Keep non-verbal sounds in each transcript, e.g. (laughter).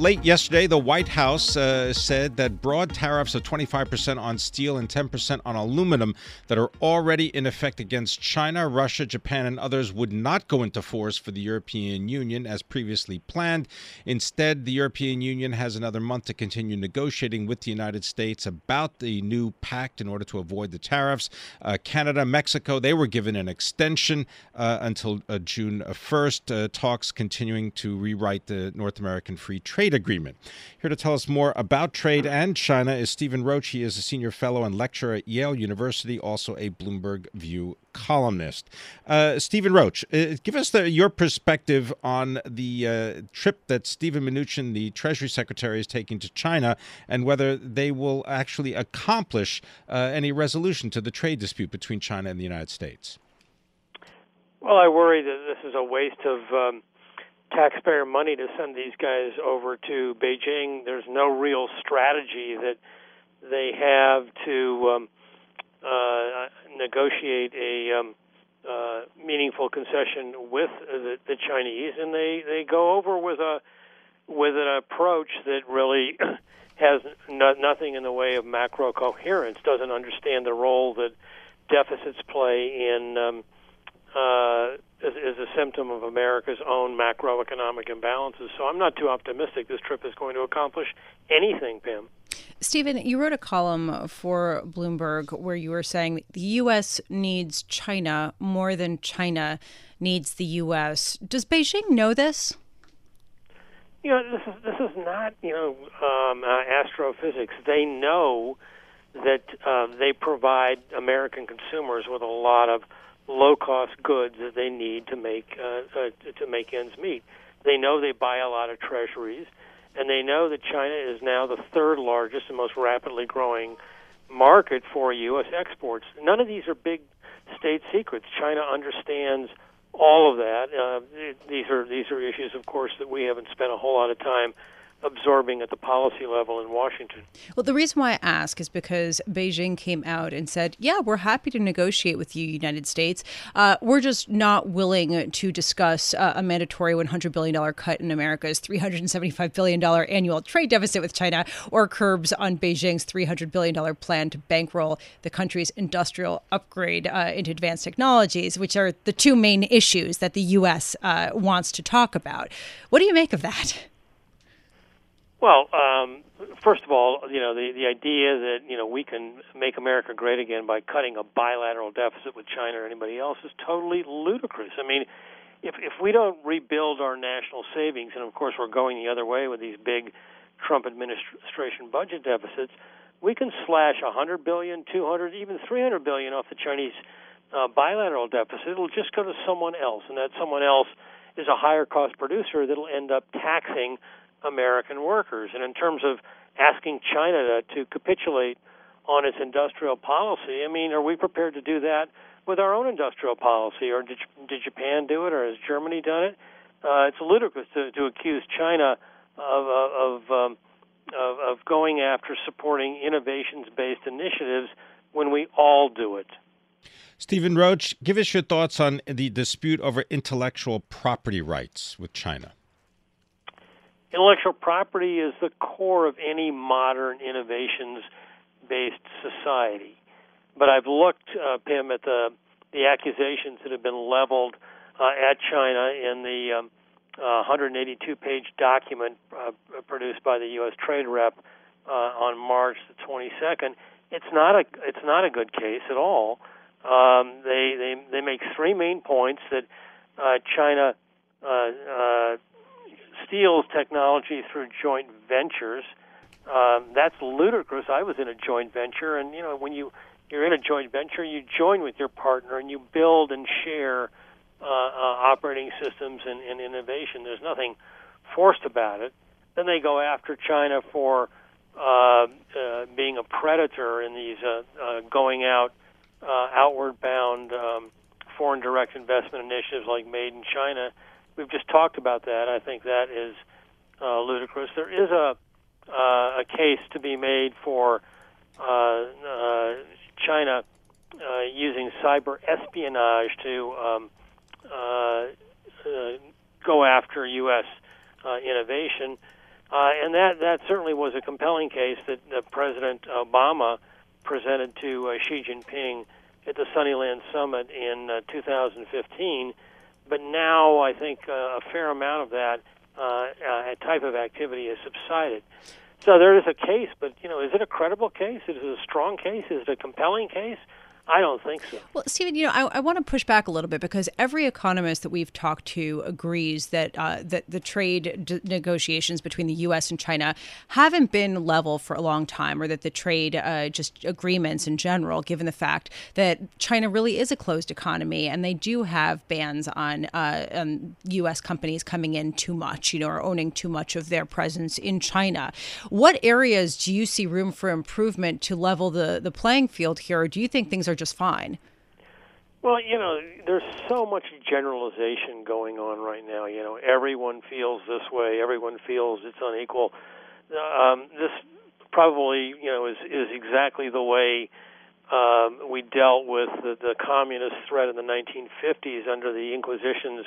Late yesterday, the White House uh, said that broad tariffs of 25% on steel and 10% on aluminum that are already in effect against China, Russia, Japan, and others would not go into force for the European Union as previously planned. Instead, the European Union has another month to continue negotiating with the United States about the new pact in order to avoid the tariffs. Uh, Canada, Mexico, they were given an extension uh, until uh, June 1st. Uh, talks continuing to rewrite the North American Free Trade Trade Agreement. Here to tell us more about trade and China is Stephen Roach. He is a senior fellow and lecturer at Yale University, also a Bloomberg View columnist. Uh, Stephen Roach, uh, give us the, your perspective on the uh, trip that Steven Mnuchin, the Treasury Secretary, is taking to China, and whether they will actually accomplish uh, any resolution to the trade dispute between China and the United States. Well, I worry that this is a waste of um, taxpayer money to send these guys over to Beijing. There's no real strategy that they have to um, uh, negotiate a um, uh, meaningful concession with the, the Chinese, and they they go over with a with an approach that really (clears throat) has no, nothing in the way of macro coherence. Doesn't understand the role that deficits play in um, uh, is, is a symptom of America's own macroeconomic imbalances. So I'm not too optimistic this trip is going to accomplish anything, Pam. Stephen, you wrote a column for Bloomberg where you were saying the U.S. needs China more than China needs the U.S. Does Beijing know this? You know, this is this is not you know um, uh, astrophysics. They know that uh, they provide American consumers with a lot of low cost goods that they need to make uh, uh, to make ends meet. They know they buy a lot of treasuries, and they know that China is now the third largest and most rapidly growing market for U.S. exports. None of these are big state secrets. China understands all of that. Uh, these are these are issues, of course, that we haven't spent a whole lot of time absorbing at the policy level in Washington. Well, the reason why I ask is because Beijing came out and said, yeah, we're happy to negotiate with you, United States. Uh, we're just not willing to discuss uh, a mandatory $100 billion cut in America's $375 billion annual trade deficit with China or curbs on Beijing's $300 billion plan to bankroll the country's industrial upgrade uh, into advanced technologies, which are the two main issues that the U.S. Uh, wants to talk about. What do you make of that? Well, um, first of all, you know the the idea that you know we can make America great again by cutting a bilateral deficit with China or anybody else is totally ludicrous. I mean, if if we don't rebuild our national savings, and of course we're going the other way with these big Trump administration budget deficits, we can slash 100 billion, 200, even 300 billion off the Chinese uh, bilateral deficit. It'll just go to someone else, and that someone else is a higher cost producer that'll end up taxing American workers. And in terms of asking China to, to capitulate on its industrial policy, I mean, are we prepared to do that with our own industrial policy? Or did, did Japan do it, or has Germany done it? Uh, it's ludicrous to, to accuse China of, of, um, of, of going after supporting innovations based initiatives when we all do it. Stephen Roach, give us your thoughts on the dispute over intellectual property rights with China. Intellectual property is the core of any modern innovations based society. But I've looked, uh, Pim, at the, the accusations that have been leveled uh, at China in the um, uh, 182 page document uh, produced by the U.S. Trade Rep uh, on March the 22nd. It's not a it's not a good case at all. Um, they they they make three main points that uh, China uh, uh, steals technology through joint ventures. Um, that's ludicrous. I was in a joint venture, and you know when you you're in a joint venture, you join with your partner and you build and share uh, uh, operating systems and, and innovation. There's nothing forced about it. Then they go after China for uh, uh, being a predator in these uh, uh, going out uh, outward bound um, foreign direct investment initiatives like Made in China. We've just talked about that. I think that is uh, ludicrous. There is a uh, a case to be made for uh, uh, China uh, using cyber espionage to um, go after U.S. Innovation, and that that certainly was a compelling case that, President Obama presented to Xi Jinping at the Sunnyland Summit in uh, 2015. But now I think uh, a fair amount of that uh, uh, type of activity has subsided. So there is a case, but you know, is it a credible case? Is it a strong case? Is it a compelling case? I don't think so. Well, Stephen, you know, I, I want to push back a little bit because every economist that we've talked to agrees that uh, that the trade d- negotiations between the U.S. and China haven't been level for a long time, or that the trade uh, just agreements in general, given the fact that China really is a closed economy and they do have bans on, uh, on U.S. companies coming in too much, you know, or owning too much of their presence in China. What areas do you see room for improvement to level the the playing field here, or do you think things are just fine? Well, you know, there's so much generalization going on right now. You know, everyone feels this way. Everyone feels it's unequal. Um, this probably, you know, is is exactly the way um, we dealt with the, the communist threat in the 1950s under the Inquisitions,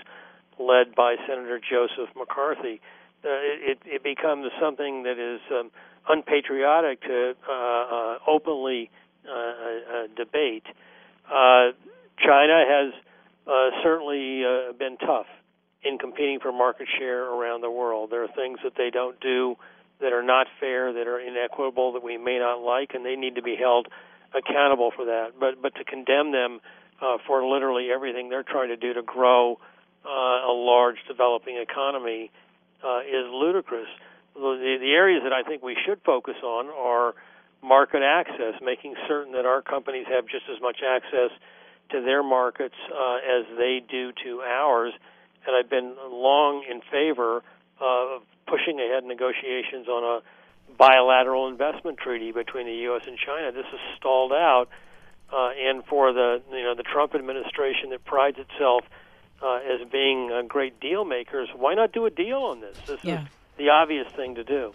led by Senator Joseph McCarthy. Uh, it, it becomes something that is um, unpatriotic to uh, uh, openly uh, uh, debate. Uh, China has uh, certainly uh, been tough in competing for market share around the world. There are things that they don't do that are not fair, that are inequitable, that we may not like, and they need to be held accountable for that. But but to condemn them uh, for literally everything they're trying to do to grow uh, a large developing economy uh, is ludicrous. The, the areas that I think we should focus on are market access, making certain that our companies have just as much access to their markets uh, as they do to ours. And I've been long in favor of pushing ahead negotiations on a bilateral investment treaty between the U.S. and China. This is stalled out, uh, and for the you know the Trump administration that prides itself uh, as being uh, great deal makers, why not do a deal on this? This yeah. is the obvious thing to do.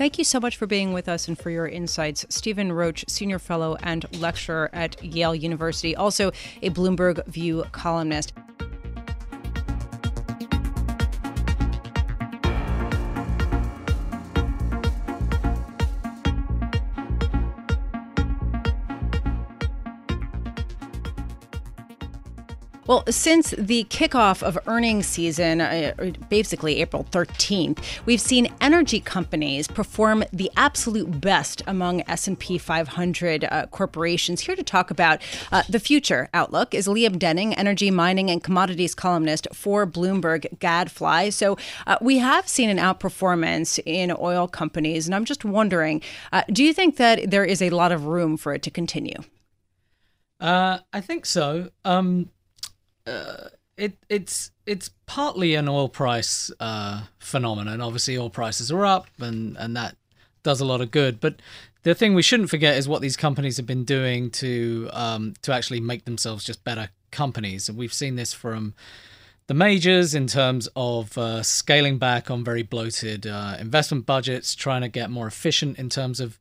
Thank you so much for being with us and for your insights. Stephen Roach, Senior Fellow and Lecturer at Yale University, also a Bloomberg View columnist. Well, since the kickoff of earnings season, uh, basically April 13th, we've seen energy companies perform the absolute best among S&P 500 uh, corporations. Here to talk about uh, the future outlook is Liam Denning, energy, mining, and commodities columnist for Bloomberg Gadfly. So uh, we have seen an outperformance in oil companies, and I'm just wondering, uh, do you think that there is a lot of room for it to continue? Uh, I think so. Um, uh, it it's it's partly an oil price uh, phenomenon. Obviously, oil prices are up, and and that does a lot of good. But the thing we shouldn't forget is what these companies have been doing to um, to actually make themselves just better companies. And we've seen this from the majors in terms of uh, scaling back on very bloated uh, investment budgets, trying to get more efficient in terms of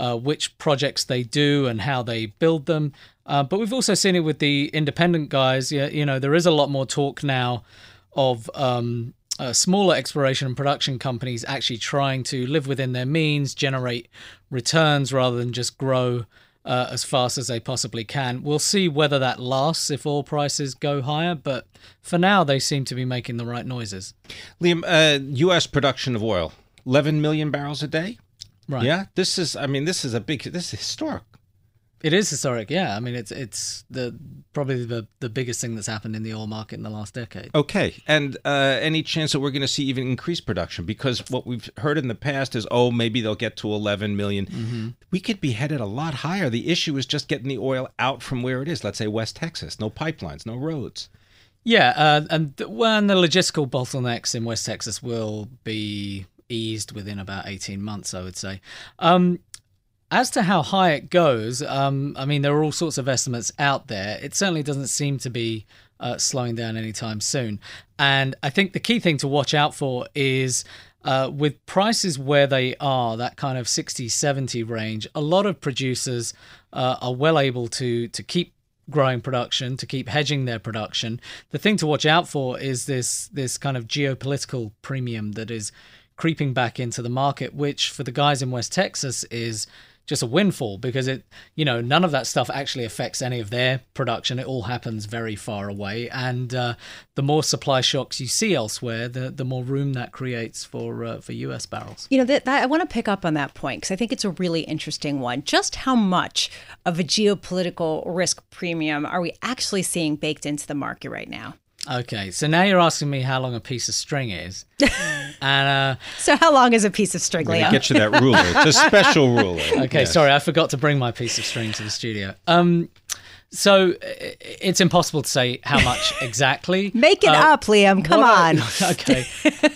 uh, which projects they do and how they build them. Uh, but we've also seen it with the independent guys. You, you know, there is a lot more talk now of um, uh, smaller exploration and production companies actually trying to live within their means, generate returns rather than just grow uh, as fast as they possibly can. We'll see whether that lasts if oil prices go higher, but for now, they seem to be making the right noises. Liam, uh, U.S. production of oil, 11 million barrels a day. Right. Yeah, this is. I mean, this is a big. This is historic. It is historic, yeah. I mean, it's it's the probably the the biggest thing that's happened in the oil market in the last decade. Okay, and uh, any chance that we're going to see even increased production? Because what we've heard in the past is, oh, maybe they'll get to 11 million. Mm-hmm. We could be headed a lot higher. The issue is just getting the oil out from where it is. Let's say West Texas, no pipelines, no roads. Yeah, uh, and when the logistical bottlenecks in West Texas will be eased within about 18 months, I would say. Um, as to how high it goes, um, I mean, there are all sorts of estimates out there. It certainly doesn't seem to be uh, slowing down anytime soon. And I think the key thing to watch out for is uh, with prices where they are, that kind of 60, 70 range, a lot of producers uh, are well able to, to keep growing production to keep hedging their production the thing to watch out for is this this kind of geopolitical premium that is creeping back into the market which for the guys in West Texas is just a windfall because it you know none of that stuff actually affects any of their production. It all happens very far away. And uh, the more supply shocks you see elsewhere the the more room that creates for uh, for US barrels. You know that, that I want to pick up on that point because I think it's a really interesting one. Just how much of a geopolitical risk premium are we actually seeing baked into the market right now Okay, so now you're asking me how long a piece of string is, (laughs) and uh, so how long is a piece of string, Leo? Get you that ruler, the (laughs) special ruler. Okay, yes. sorry, I forgot to bring my piece of string to the studio. Um, so it's impossible to say how much (laughs) exactly. Make it uh, up, Liam. Come on. I, okay.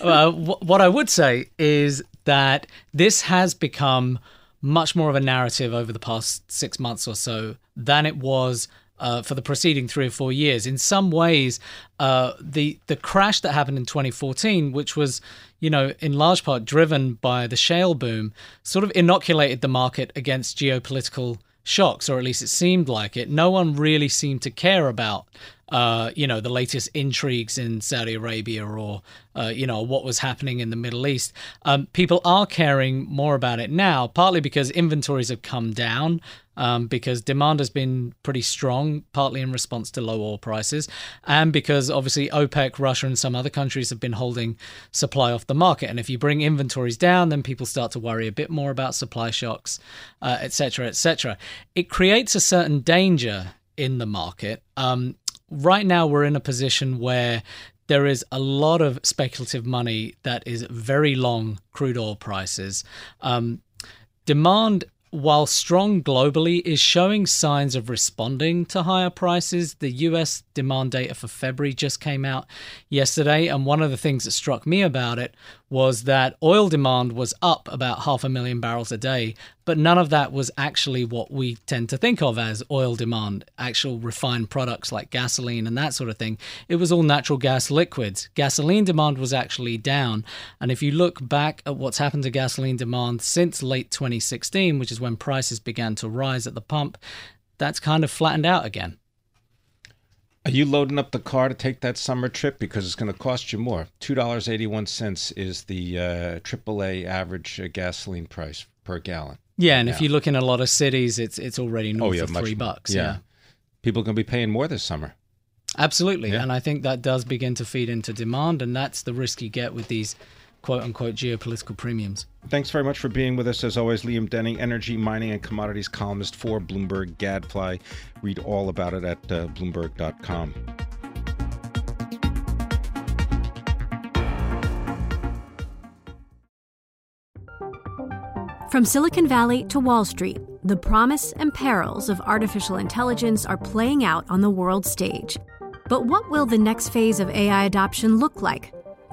uh, what I would say is that this has become much more of a narrative over the past six months or so than it was uh, for the preceding three or four years. In some ways, uh, the the crash that happened in 2014, which was you know in large part driven by the shale boom, sort of inoculated the market against geopolitical shocks, or at least it seemed like it. No one really seemed to care about uh, you know, the latest intrigues in Saudi Arabia or, uh, you know, what was happening in the Middle East. Um, people are caring more about it now, partly because inventories have come down, um, because demand has been pretty strong, partly in response to low oil prices, and because obviously OPEC, Russia, and some other countries have been holding supply off the market. And if you bring inventories down, then people start to worry a bit more about supply shocks, etc., uh, etc. Et it creates a certain danger in the market. Um, right now we're in a position where there is a lot of speculative money that is very long crude oil prices. Um, demand while strong globally, is showing signs of responding to higher prices. The US demand data for February just came out yesterday, and one of the things that struck me about it was that oil demand was up about half a million barrels a day, but none of that was actually what we tend to think of as oil demand, actual refined products like gasoline and that sort of thing. It was all natural gas liquids. Gasoline demand was actually down. And if you look back at what's happened to gasoline demand since late 2016, which is when prices began to rise at the pump, that's kind of flattened out again. Are you loading up the car to take that summer trip because it's going to cost you more? Two dollars eighty one cents is the uh, AAA average uh, gasoline price per gallon. Yeah, and now. if you look in a lot of cities, it's it's already north oh, yeah, of three bucks. Yeah. yeah. people are going to be paying more this summer. Absolutely, yeah. and I think that does begin to feed into demand, and that's the risk you get with these quote unquote geopolitical premiums. Thanks very much for being with us. As always, Liam Denning, energy, mining, and commodities columnist for Bloomberg Gadfly. Read all about it at uh, Bloomberg.com. From Silicon Valley to Wall Street, the promise and perils of artificial intelligence are playing out on the world stage. But what will the next phase of AI adoption look like?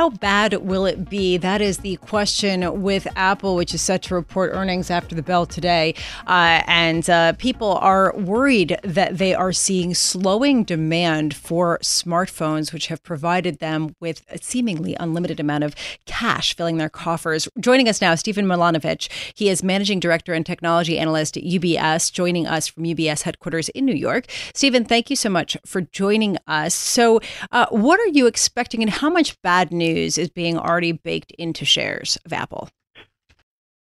How bad will it be? That is the question with Apple, which is set to report earnings after the bell today. Uh, and uh, people are worried that they are seeing slowing demand for smartphones, which have provided them with a seemingly unlimited amount of cash filling their coffers. Joining us now, Stephen Milunovich. He is managing director and technology analyst at UBS, joining us from UBS headquarters in New York. Stephen, thank you so much for joining us. So, uh, what are you expecting, and how much bad news is being already baked into shares of Apple?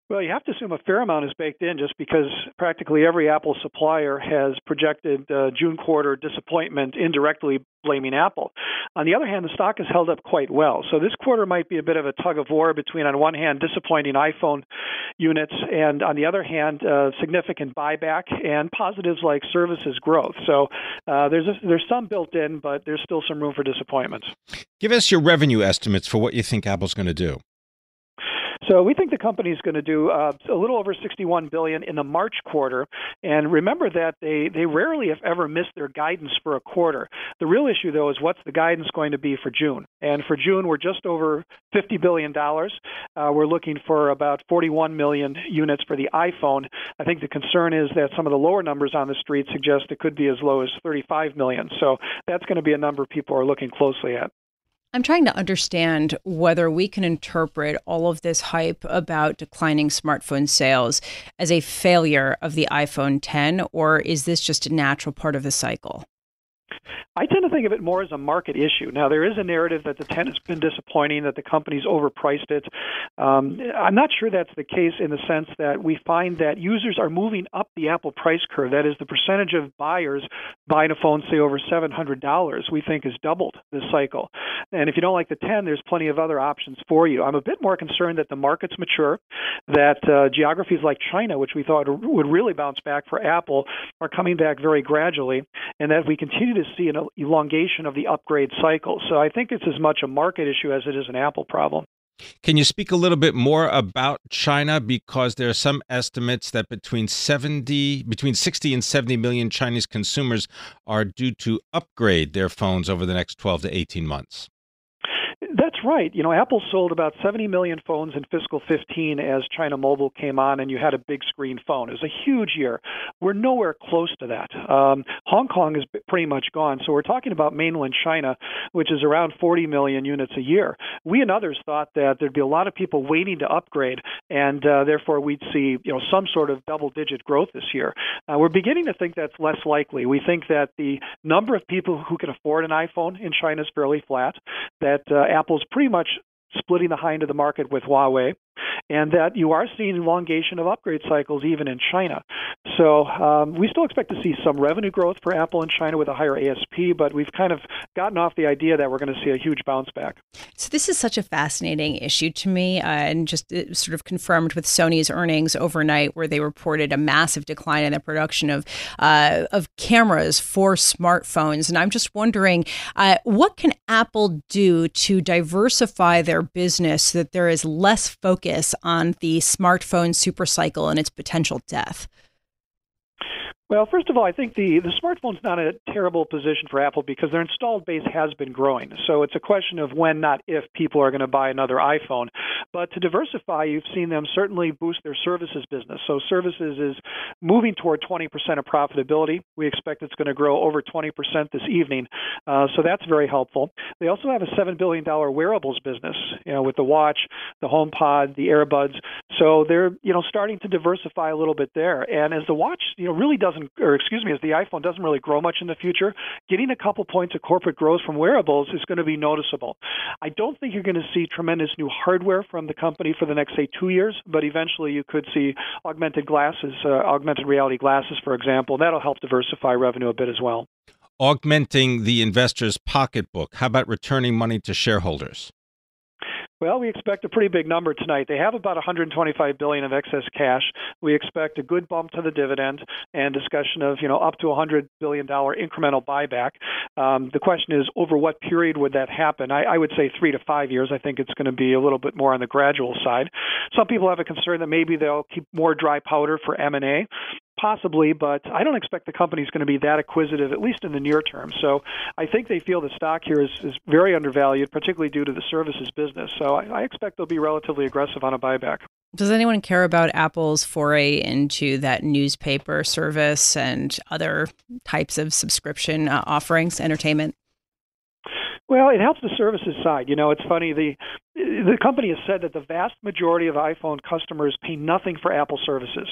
Well, you have to assume a fair amount is baked in just because practically every Apple supplier has projected uh, June quarter disappointment indirectly blaming Apple. On the other hand, the stock has held up quite well. So this quarter might be a bit of a tug of war between, on one hand, disappointing iPhone units, and on the other hand, uh, significant buyback and positives like services growth. So uh, there's a, there's some built in, but there's still some room for disappointment. Give us your revenue estimates for what you think Apple's going to do. So we think the company is going to do uh, a little over 61 billion in the March quarter. And remember that they they rarely, if ever, miss their guidance for a quarter. The real issue, though, is what's the guidance going to be for June? And for June, we're just over 50 billion dollars. Uh, we're looking for about 41 million units for the iPhone. I think the concern is that some of the lower numbers on the street suggest it could be as low as 35 million. So that's going to be a number people are looking closely at. I'm trying to understand whether we can interpret all of this hype about declining smartphone sales as a failure of the iPhone 10, or is this just a natural part of the cycle? I tend to think of it more as a market issue. Now, there is a narrative that the 10 has been disappointing, that the company's overpriced it. Um, I'm not sure that's the case in the sense that we find that users are moving up the Apple price curve. That is, the percentage of buyers buying a phone, say, over $700, we think has doubled this cycle. And if you don't like the 10, there's plenty of other options for you. I'm a bit more concerned that the market's mature, that uh, geographies like China, which we thought would really bounce back for Apple, are coming back very gradually, and that we continue to see an elongation of the upgrade cycle. So I think it's as much a market issue as it is an Apple problem. Can you speak a little bit more about China because there are some estimates that between 70 between 60 and 70 million Chinese consumers are due to upgrade their phones over the next 12 to 18 months. That's right. You know, Apple sold about 70 million phones in fiscal 15 as China Mobile came on, and you had a big screen phone. It was a huge year. We're nowhere close to that. Um, Hong Kong is pretty much gone. So we're talking about mainland China, which is around 40 million units a year. We and others thought that there'd be a lot of people waiting to upgrade, and uh, therefore we'd see you know some sort of double-digit growth this year. Uh, we're beginning to think that's less likely. We think that the number of people who can afford an iPhone in China is fairly flat. That uh, Apple's pretty much splitting the high end of the market with Huawei and that you are seeing elongation of upgrade cycles even in China. So um, we still expect to see some revenue growth for Apple in China with a higher ASP, but we've kind of gotten off the idea that we're going to see a huge bounce back. So this is such a fascinating issue to me, uh, and just uh, sort of confirmed with Sony's earnings overnight, where they reported a massive decline in the production of uh, of cameras for smartphones. And I'm just wondering, uh, what can Apple do to diversify their business so that there is less focus on the smartphone supercycle and its potential death? Well, first of all, I think the, the smartphone's not a terrible position for Apple because their installed base has been growing. So it's a question of when, not if, people are going to buy another iPhone. But to diversify, you've seen them certainly boost their services business. So services is moving toward 20% of profitability. We expect it's going to grow over 20% this evening. Uh, so that's very helpful. They also have a $7 billion wearables business, you know, with the watch, the HomePod, the AirPods. So they're, you know, starting to diversify a little bit there. And as the watch, you know, really doesn't doesn't, or excuse me, as the iPhone doesn't really grow much in the future, getting a couple points of corporate growth from wearables is going to be noticeable. I don't think you're going to see tremendous new hardware from the company for the next, say, two years, but eventually you could see augmented glasses, uh, augmented reality glasses, for example. That'll help diversify revenue a bit as well. Augmenting the investor's pocketbook. How about returning money to shareholders? Well, we expect a pretty big number tonight. They have about 125 billion of excess cash. We expect a good bump to the dividend and discussion of you know up to 100 billion dollar incremental buyback. Um, the question is over what period would that happen? I, I would say three to five years. I think it's going to be a little bit more on the gradual side. Some people have a concern that maybe they'll keep more dry powder for M&A. Possibly, but I don't expect the company is going to be that acquisitive, at least in the near term. So I think they feel the stock here is, is very undervalued, particularly due to the services business. So I, I expect they'll be relatively aggressive on a buyback. Does anyone care about Apple's foray into that newspaper service and other types of subscription uh, offerings, entertainment? Well, it helps the services side. You know, it's funny. The the company has said that the vast majority of iPhone customers pay nothing for Apple services.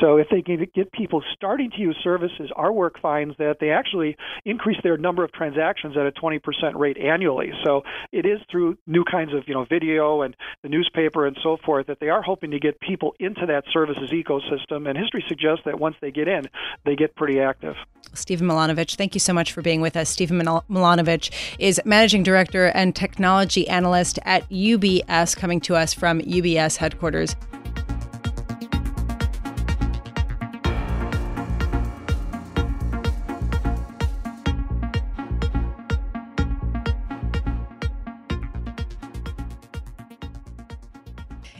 So if they can get people starting to use services, our work finds that they actually increase their number of transactions at a 20% rate annually. So it is through new kinds of, you know, video and the newspaper and so forth that they are hoping to get people into that services ecosystem. And history suggests that once they get in, they get pretty active. Stephen Milunovich, thank you so much for being with us. Stephen Milunovich is managing director and technology analyst at UBS, coming to us from UBS headquarters.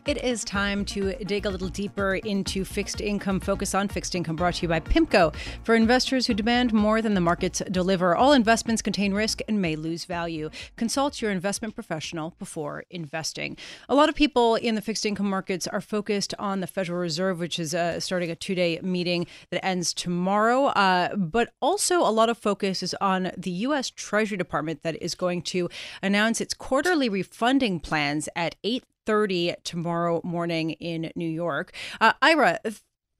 It is time to dig a little deeper into fixed income. Focus on fixed income brought to you by PIMCO. For investors who demand more than the markets deliver, all investments contain risk and may lose value. Consult your investment professional before investing. A lot of people in the fixed income markets are focused on the Federal Reserve, which is uh, starting a two day meeting that ends tomorrow. Uh, but also, a lot of focus is on the U.S. Treasury Department that is going to announce its quarterly refunding plans at 8 30 tomorrow morning in New York. Uh, Ira,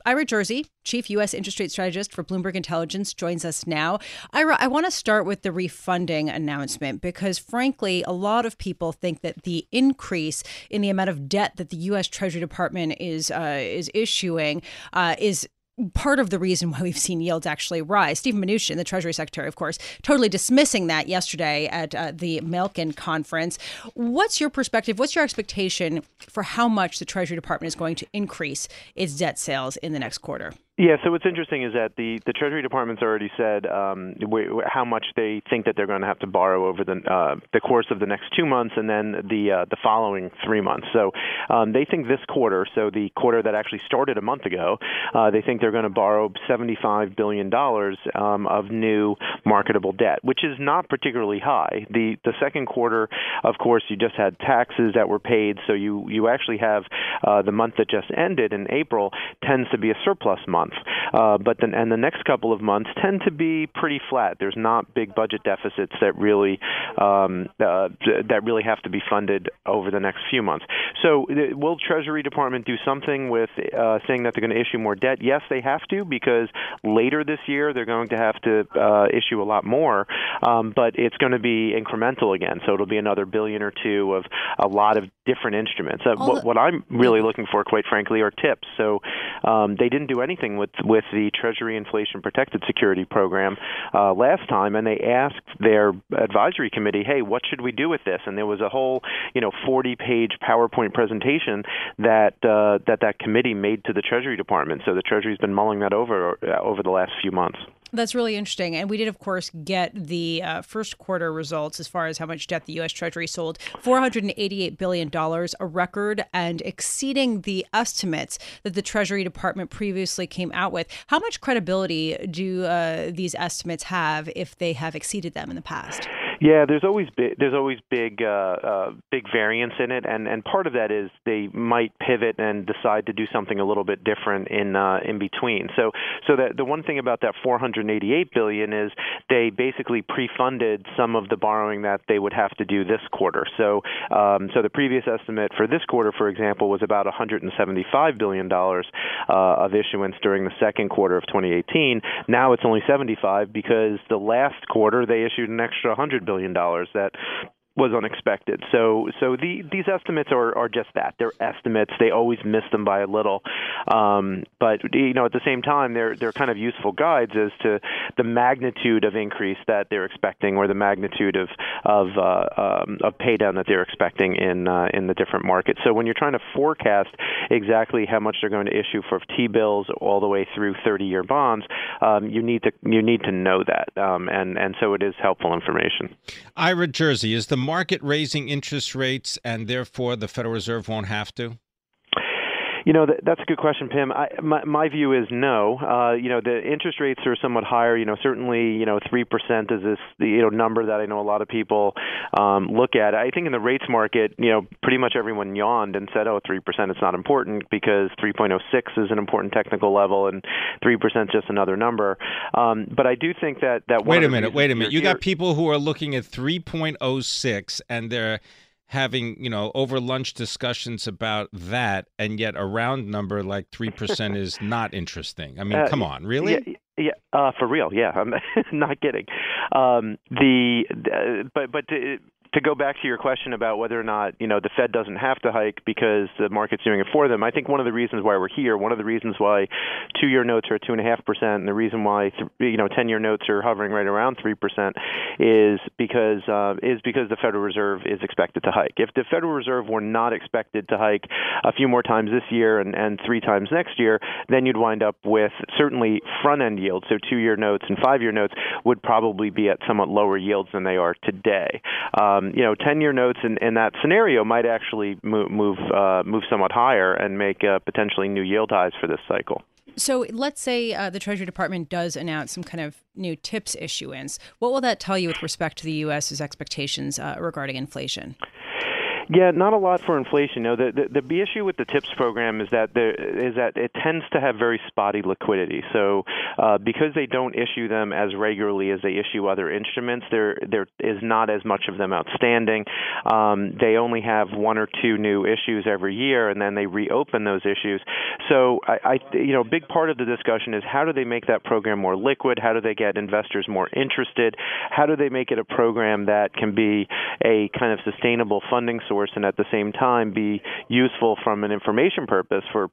Ira Jersey, Chief U.S. Interest Rate Strategist for Bloomberg Intelligence, joins us now. Ira, I want to start with the refunding announcement because, frankly, a lot of people think that the increase in the amount of debt that the U.S. Treasury Department is uh, is issuing uh, is part of the reason why we've seen yields actually rise. Steve Mnuchin, the Treasury Secretary, of course, totally dismissing that yesterday at uh, the Milken conference. What's your perspective? What's your expectation for how much the Treasury Department is going to increase its debt sales in the next quarter? Yeah, so what's interesting is that the, the Treasury Department's already said um, how much they think that they're going to have to borrow over the uh, the course of the next two months and then the uh, the following three months. So um, they think this quarter, so the quarter that actually started a month ago, uh, they think they're going to borrow 75 billion dollars um, of new marketable debt, which is not particularly high. The the second quarter, of course, you just had taxes that were paid, so you you actually have uh, the month that just ended in April tends to be a surplus month month. Uh, but then, and the next couple of months tend to be pretty flat. There's not big budget deficits that really um, uh, that really have to be funded over the next few months. So, will Treasury Department do something with uh, saying that they're going to issue more debt? Yes, they have to because later this year they're going to have to uh, issue a lot more. Um, but it's going to be incremental again. So it'll be another billion or two of a lot of different instruments. Uh, what, what, I'm really looking for, quite frankly, are TIPS. So um, they didn't do anything with with the Treasury Inflation Protected Security Program uh, last time, and they asked their advisory committee, "Hey, what should we do with this?" And there was a whole, you know, 40-page PowerPoint presentation that uh, that that committee made to the Treasury Department. So the Treasury's been mulling that over uh, over the last few months. That's really interesting. And we did, of course, get the uh, first quarter results as far as how much debt the U.S. Treasury sold $488 billion, a record, and exceeding the estimates that the Treasury Department previously came out with. How much credibility do uh, these estimates have if they have exceeded them in the past? Yeah, there's always big, there's always big uh, uh, big variance in it, and and part of that is they might pivot and decide to do something a little bit different in uh, in between. So so that the one thing about that 488 billion is they basically pre-funded some of the borrowing that they would have to do this quarter. So um, so the previous estimate for this quarter, for example, was about 175 billion dollars uh, of issuance during the second quarter of 2018. Now it's only 75 because the last quarter they issued an extra 100 billion dollars that was unexpected. So so the, these estimates are, are just that. They're estimates. They always miss them by a little. Um, but you know, at the same time, they're they're kind of useful guides as to the magnitude of increase that they're expecting, or the magnitude of of uh, um, of pay down that they're expecting in uh, in the different markets. So when you're trying to forecast exactly how much they're going to issue for T bills all the way through 30-year bonds, um, you need to you need to know that, um, and and so it is helpful information. Ira Jersey is the market raising interest rates, and therefore the Federal Reserve won't have to. You know, that, that's a good question, Pim. I, my, my view is no. Uh, you know, the interest rates are somewhat higher. You know, certainly, you know, three percent is this the you know number that I know a lot of people um, look at. I think in the rates market, you know, pretty much everyone yawned and said, "Oh, three percent, is not important because 3.06 is an important technical level, and three percent is just another number." Um, but I do think that that wait a minute, wait a minute. You got people who are looking at 3.06, and they're having you know over lunch discussions about that and yet a round number like 3% is (laughs) not interesting. I mean uh, come on really? yeah, yeah uh, for real yeah i'm (laughs) not kidding. Um, the uh, but but to, go back to your question about whether or not you know the Fed doesn't have to hike because the market's doing it for them, I think one of the reasons why we're here, one of the reasons why two-year notes are at two and a half percent, and the reason why you know ten-year notes are hovering right around three percent, is because uh, is because the Federal Reserve is expected to hike. If the Federal Reserve were not expected to hike a few more times this year and, and three times next year, then you'd wind up with certainly front-end yields. So two-year notes and five-year notes would probably be at somewhat lower yields than they are today. Um, you know, 10-year notes in, in that scenario might actually move move, uh, move somewhat higher and make uh, potentially new yield highs for this cycle. So let's say uh, the Treasury Department does announce some kind of new TIPS issuance. What will that tell you with respect to the U.S.'s expectations uh, regarding inflation? Yeah, not a lot for inflation. No, the, the the issue with the TIPS program is that there is that it tends to have very spotty liquidity. So uh, because they don't issue them as regularly as they issue other instruments, there there is not as much of them outstanding. Um, they only have one or two new issues every year, and then they reopen those issues. So I, I you know, a big part of the discussion is how do they make that program more liquid? How do they get investors more interested? How do they make it a program that can be a kind of sustainable funding source? Source and at the same time be useful from an information purpose for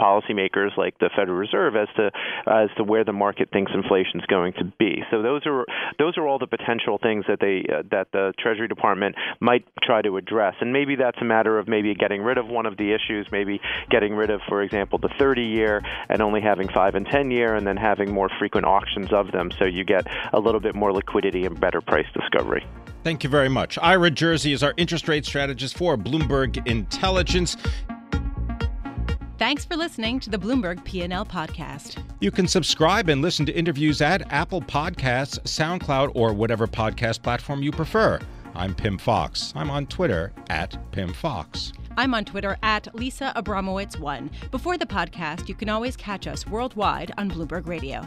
policymakers like the Federal Reserve as to as to where the market thinks inflation is going to be. So those are those are all the potential things that they uh, that the Treasury Department might try to address. And maybe that's a matter of maybe getting rid of one of the issues, maybe getting rid of, for example, the 30 year and only having five and 10 year, and then having more frequent auctions of them, so you get a little bit more liquidity and better price discovery. Thank you very much. Ira Jersey is our interest rate strategist for Bloomberg Intelligence. Thanks for listening to the Bloomberg P&L podcast. You can subscribe and listen to interviews at Apple Podcasts, SoundCloud, or whatever podcast platform you prefer. I'm Pim Fox. I'm on Twitter at Pim Fox. I'm on Twitter at Lisa Abramowicz1. Before the podcast, you can always catch us worldwide on Bloomberg Radio.